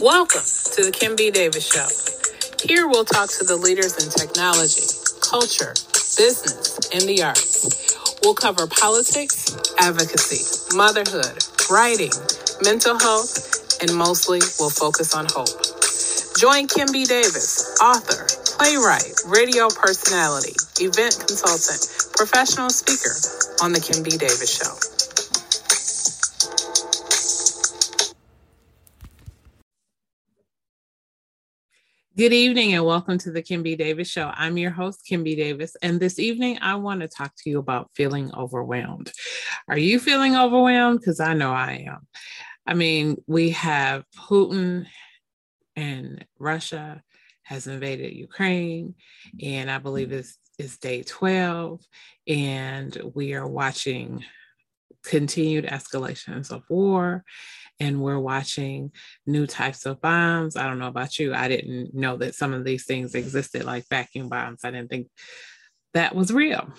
Welcome to the Kim B. Davis Show. Here we'll talk to the leaders in technology, culture, business, and the arts. We'll cover politics, advocacy, motherhood, writing, mental health, and mostly we'll focus on hope. Join Kim B. Davis, author, playwright, radio personality, event consultant, professional speaker on The Kim B. Davis Show. Good evening and welcome to the Kim B. Davis Show. I'm your host, Kim B. Davis, and this evening I want to talk to you about feeling overwhelmed. Are you feeling overwhelmed? Because I know I am. I mean, we have Putin and Russia has invaded Ukraine, and I believe it's, it's day 12, and we are watching continued escalations of war and we're watching new types of bombs. I don't know about you. I didn't know that some of these things existed, like vacuum bombs. I didn't think that was real.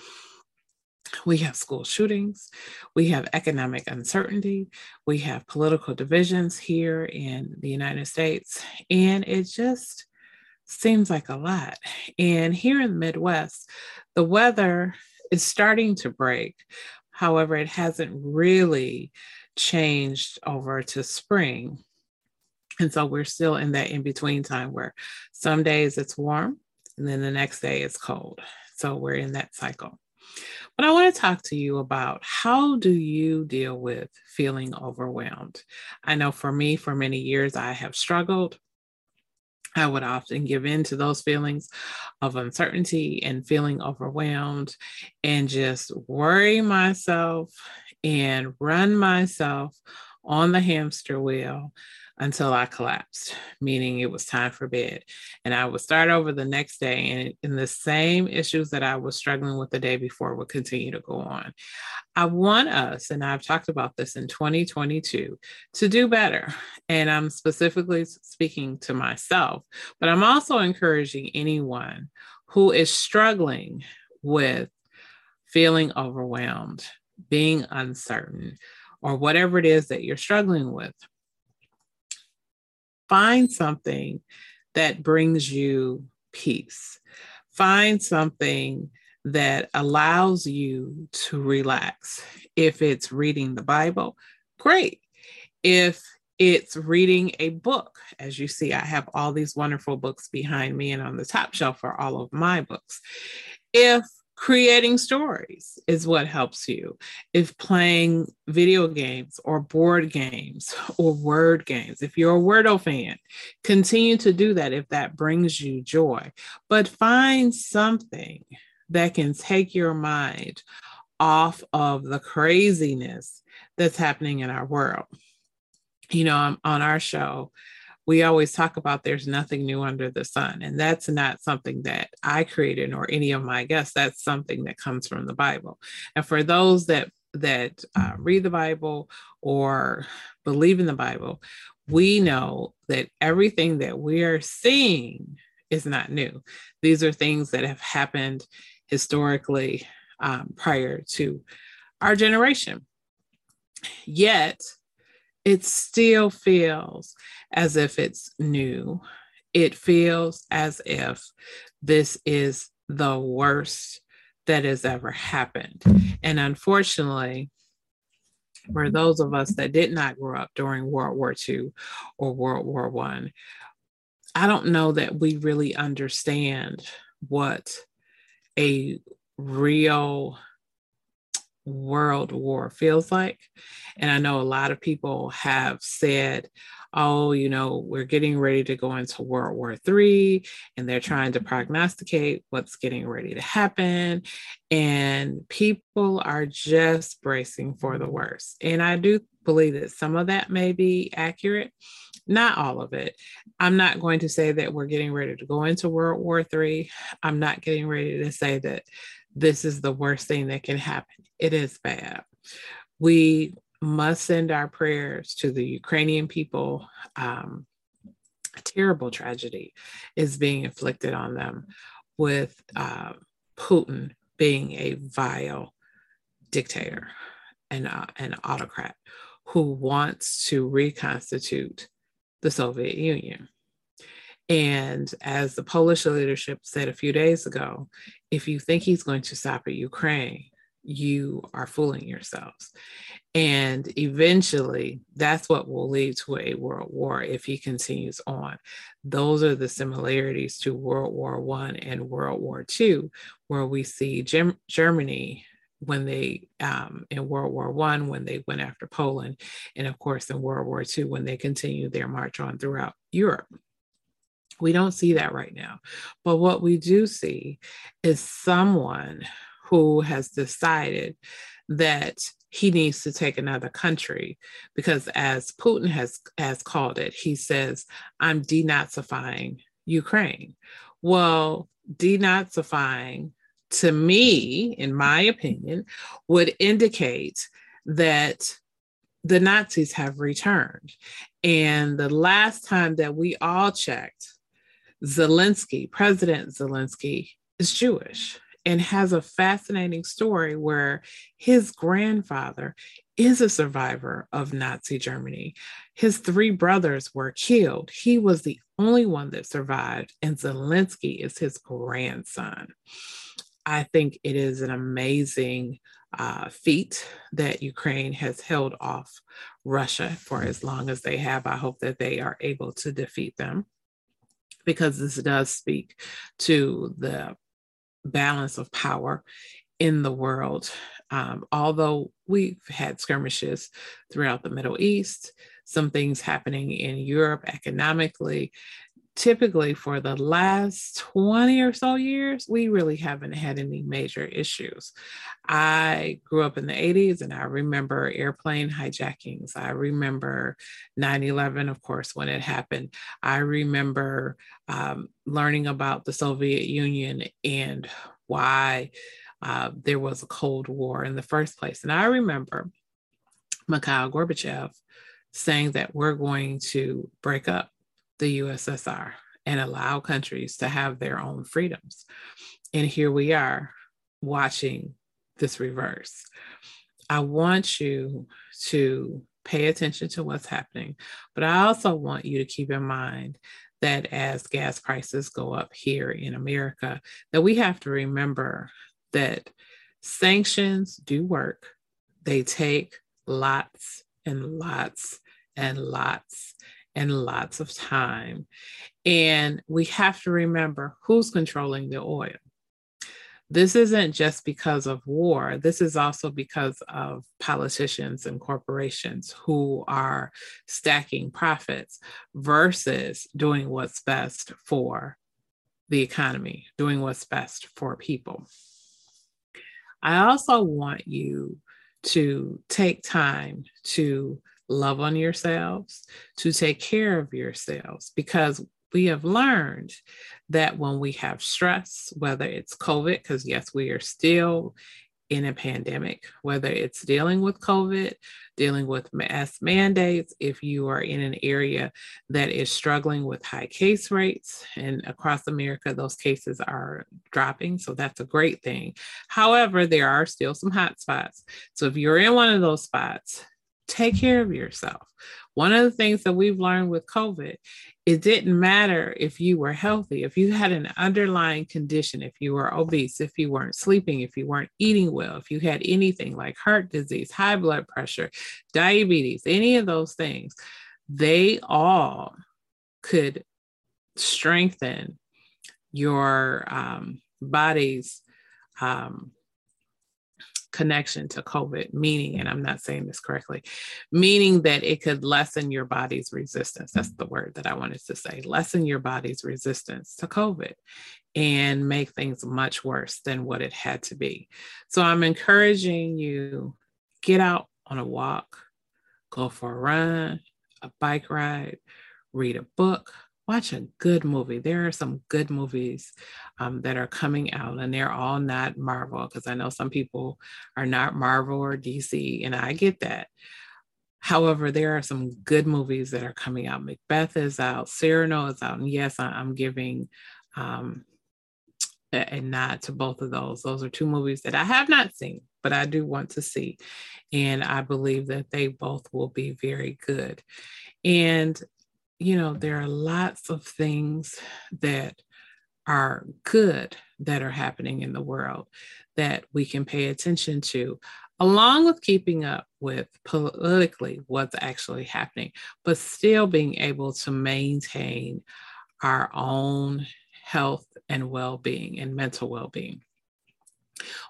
We have school shootings. We have economic uncertainty. We have political divisions here in the United States. And it just seems like a lot. And here in the Midwest, the weather is starting to break. However, it hasn't really changed over to spring. And so we're still in that in between time where some days it's warm and then the next day it's cold. So we're in that cycle. But I want to talk to you about how do you deal with feeling overwhelmed? I know for me, for many years, I have struggled. I would often give in to those feelings of uncertainty and feeling overwhelmed and just worry myself and run myself on the hamster wheel until I collapsed, meaning it was time for bed. And I would start over the next day, and, and the same issues that I was struggling with the day before would continue to go on. I want us, and I've talked about this in 2022, to do better. And I'm specifically speaking to myself, but I'm also encouraging anyone who is struggling with feeling overwhelmed being uncertain, or whatever it is that you're struggling with, find something that brings you peace. Find something that allows you to relax. If it's reading the Bible, great. If it's reading a book, as you see, I have all these wonderful books behind me, and on the top shelf are all of my books. If creating stories is what helps you. If playing video games or board games or word games, if you're a Wordle fan, continue to do that if that brings you joy. But find something that can take your mind off of the craziness that's happening in our world. You know, on our show, we always talk about there's nothing new under the sun. And that's not something that I created or any of my guests. That's something that comes from the Bible. And for those that that uh, read the Bible or believe in the Bible, we know that everything that we are seeing is not new. These are things that have happened historically um, prior to our generation. Yet, it still feels as if it's new. It feels as if this is the worst that has ever happened. And unfortunately, for those of us that did not grow up during World War II or World War One, I, I don't know that we really understand what a real world war feels like. And I know a lot of people have said, oh, you know, we're getting ready to go into World War III, and they're trying to prognosticate what's getting ready to happen. And people are just bracing for the worst. And I do believe that some of that may be accurate, not all of it. I'm not going to say that we're getting ready to go into World War III. I'm not getting ready to say that this is the worst thing that can happen. It is bad. We must send our prayers to the Ukrainian people. Um, a terrible tragedy is being inflicted on them with uh, Putin being a vile dictator and uh, an autocrat who wants to reconstitute the Soviet Union. And as the Polish leadership said a few days ago, if you think he's going to stop at Ukraine, you are fooling yourselves. And eventually, that's what will lead to a world war if he continues on. Those are the similarities to World War One and World War Two, where we see Gem- Germany when they um, in World War One when they went after Poland, and of course in World War Two when they continued their march on throughout Europe. We don't see that right now, but what we do see is someone who has decided that he needs to take another country because as Putin has has called it, he says, I'm denazifying Ukraine. Well, denazifying to me, in my opinion, would indicate that the Nazis have returned. And the last time that we all checked, Zelensky, President Zelensky, is Jewish and has a fascinating story where his grandfather is a survivor of Nazi Germany. His three brothers were killed. He was the only one that survived, and Zelensky is his grandson. I think it is an amazing uh, feat that Ukraine has held off Russia for as long as they have. I hope that they are able to defeat them because this does speak to the balance of power in the world. Um, although we've had skirmishes throughout the Middle East, some things happening in Europe economically, typically for the last 20 or so years, we really haven't had any major issues. I grew up in the 80s and I remember airplane hijackings. I remember 9 11, of course, when it happened. I remember um, learning about the Soviet Union and why uh, there was a Cold War in the first place. And I remember Mikhail Gorbachev saying that we're going to break up the USSR and allow countries to have their own freedoms. And here we are watching this reverse. I want you to pay attention to what's happening, but I also want you to keep in mind that as gas prices go up here in America, that we have to remember that sanctions do work. They take lots and lots and lots and lots of time. And we have to remember who's controlling the oil. This isn't just because of war, this is also because of politicians and corporations who are stacking profits versus doing what's best for the economy, doing what's best for people. I also want you to take time to love on yourselves, to take care of yourselves, because we have learned that when we have stress, whether it's COVID, because yes, we are still in a pandemic, whether it's dealing with COVID, dealing with mass mandates, if you are in an area that is struggling with high case rates, and across America, those cases are dropping. So that's a great thing. However, there are still some hot spots. So if you're in one of those spots, take care of yourself. One of the things that we've learned with COVID, it didn't matter if you were healthy, if you had an underlying condition, if you were obese, if you weren't sleeping, if you weren't eating well, if you had anything like heart disease, high blood pressure, diabetes, any of those things, they all could strengthen your um, body's um, connection to COVID, meaning, and I'm not saying this correctly, meaning that it could lessen your body's resistance. That's mm. the word that I wanted to say lessen your body's resistance to COVID and make things much worse than what it had to be. So I'm encouraging you get out on a walk, go for a run, a bike ride, read a book, watch a good movie. There are some good movies um, that are coming out, and they're all not Marvel because I know some people are not Marvel or DC, and I get that. However, there are some good movies that are coming out. Macbeth is out, Cyrano is out, and yes, I'm giving um, a nod to both of those. Those are two movies that I have not seen, but I do want to see, and I believe that they both will be very good. And you know, there are lots of things that are good that are happening in the world that we can pay attention to, along with keeping up with politically what's actually happening, but still being able to maintain our own health and well being and mental well being.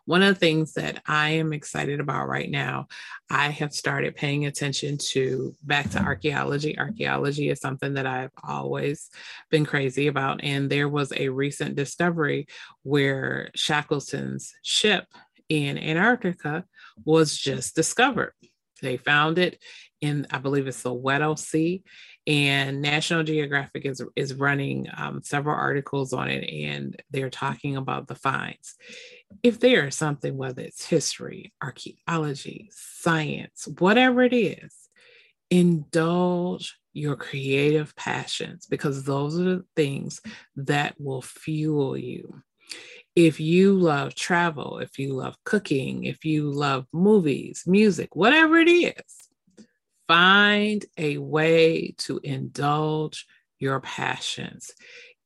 One of the things that I am excited about right now, I have started paying attention to back to archaeology. Archaeology is something that I've always been crazy about. And there was a recent discovery where Shackleton's ship in Antarctica was just discovered. They found it in, I believe it's the Weddell Sea, and National Geographic is is running um, several articles on it, and they're talking about the finds. If there is something, whether it's history, archaeology, science, whatever it is, indulge your creative passions because those are the things that will fuel you. If you love travel, if you love cooking, if you love movies, music, whatever it is, Find a way to indulge your passions.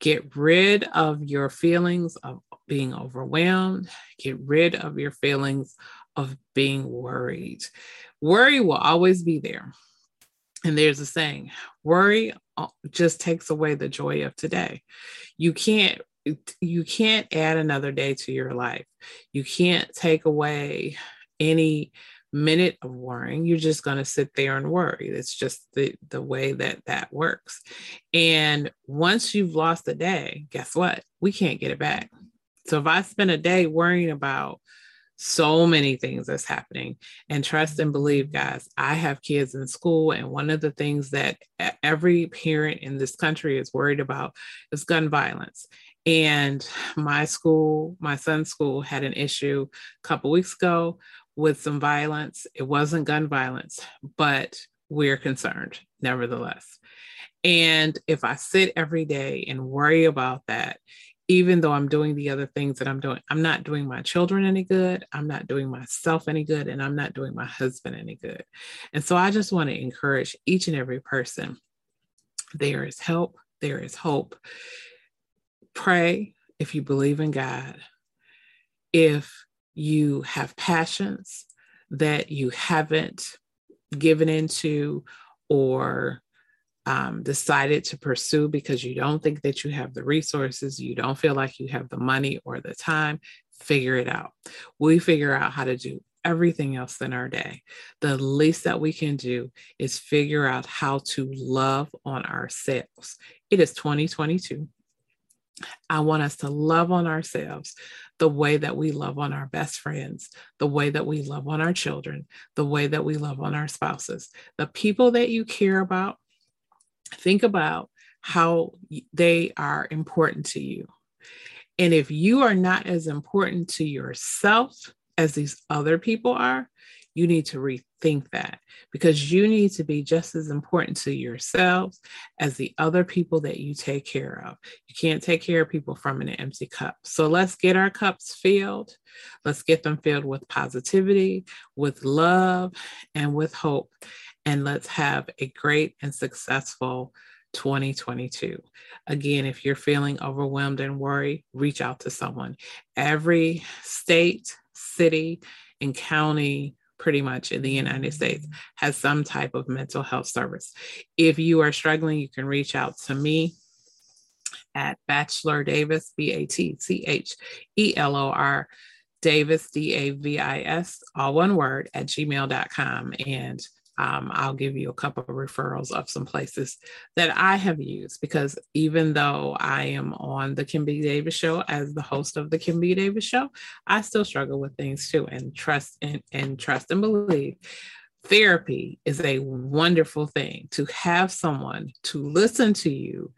Get rid of your feelings of being overwhelmed. Get rid of your feelings of being worried. Worry will always be there. And there's a saying worry uh, just takes away the joy of today. You can't you can't add another day to your life. You can't take away any minute of worrying you're just going to sit there and worry it's just the the way that that works and once you've lost a day guess what we can't get it back so if i spend a day worrying about so many things that's happening and trust and believe guys i have kids in school and one of the things that every parent in this country is worried about is gun violence and my school my son's school had an issue a couple weeks ago with some violence. It wasn't gun violence, but we're concerned nevertheless. And if I sit every day and worry about that, even though I'm doing the other things that I'm doing, I'm not doing my children any good. I'm not doing myself any good. And I'm not doing my husband any good. And so I just want to encourage each and every person there is help, there is hope. Pray if you believe in God. If you have passions that you haven't given into or um, decided to pursue because you don't think that you have the resources, you don't feel like you have the money or the time, figure it out. We figure out how to do everything else in our day. The least that we can do is figure out how to love on ourselves. It is 2022. I want us to love on ourselves the way that we love on our best friends, the way that we love on our children, the way that we love on our spouses. The people that you care about, think about how they are important to you. And if you are not as important to yourself as these other people are, you need to rethink that because you need to be just as important to yourselves as the other people that you take care of. You can't take care of people from an empty cup. So let's get our cups filled. Let's get them filled with positivity, with love, and with hope. And let's have a great and successful 2022. Again, if you're feeling overwhelmed and worried, reach out to someone. Every state, city, and county pretty much in the United States has some type of mental health service. If you are struggling, you can reach out to me at Batchelor Davis, B A T C H E L O R Davis, D A V I S, all one word, at gmail.com. And um, I'll give you a couple of referrals of some places that I have used because even though I am on the Kim B. Davis show as the host of the Kim B. Davis show, I still struggle with things too and trust and, and trust and believe. Therapy is a wonderful thing to have someone to listen to you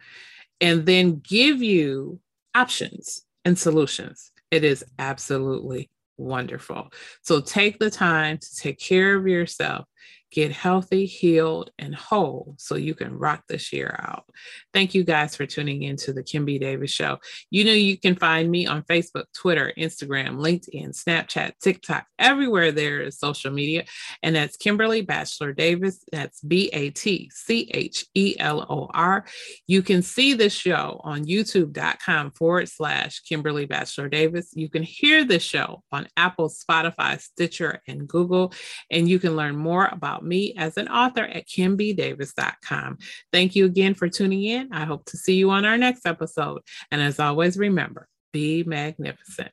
and then give you options and solutions. It is absolutely wonderful. So take the time to take care of yourself get healthy, healed, and whole so you can rock this year out. Thank you guys for tuning in to the Kim B. Davis Show. You know, you can find me on Facebook, Twitter, Instagram, LinkedIn, Snapchat, TikTok, everywhere there is social media. And that's Kimberly Batchelor Davis. That's B A T C H E L O R. You can see the show on youtube.com forward slash Kimberly Batchelor Davis. You can hear the show on Apple, Spotify, Stitcher, and Google. And you can learn more about me as an author at kimbdavis.com. Thank you again for tuning in. I hope to see you on our next episode. And as always, remember, be magnificent.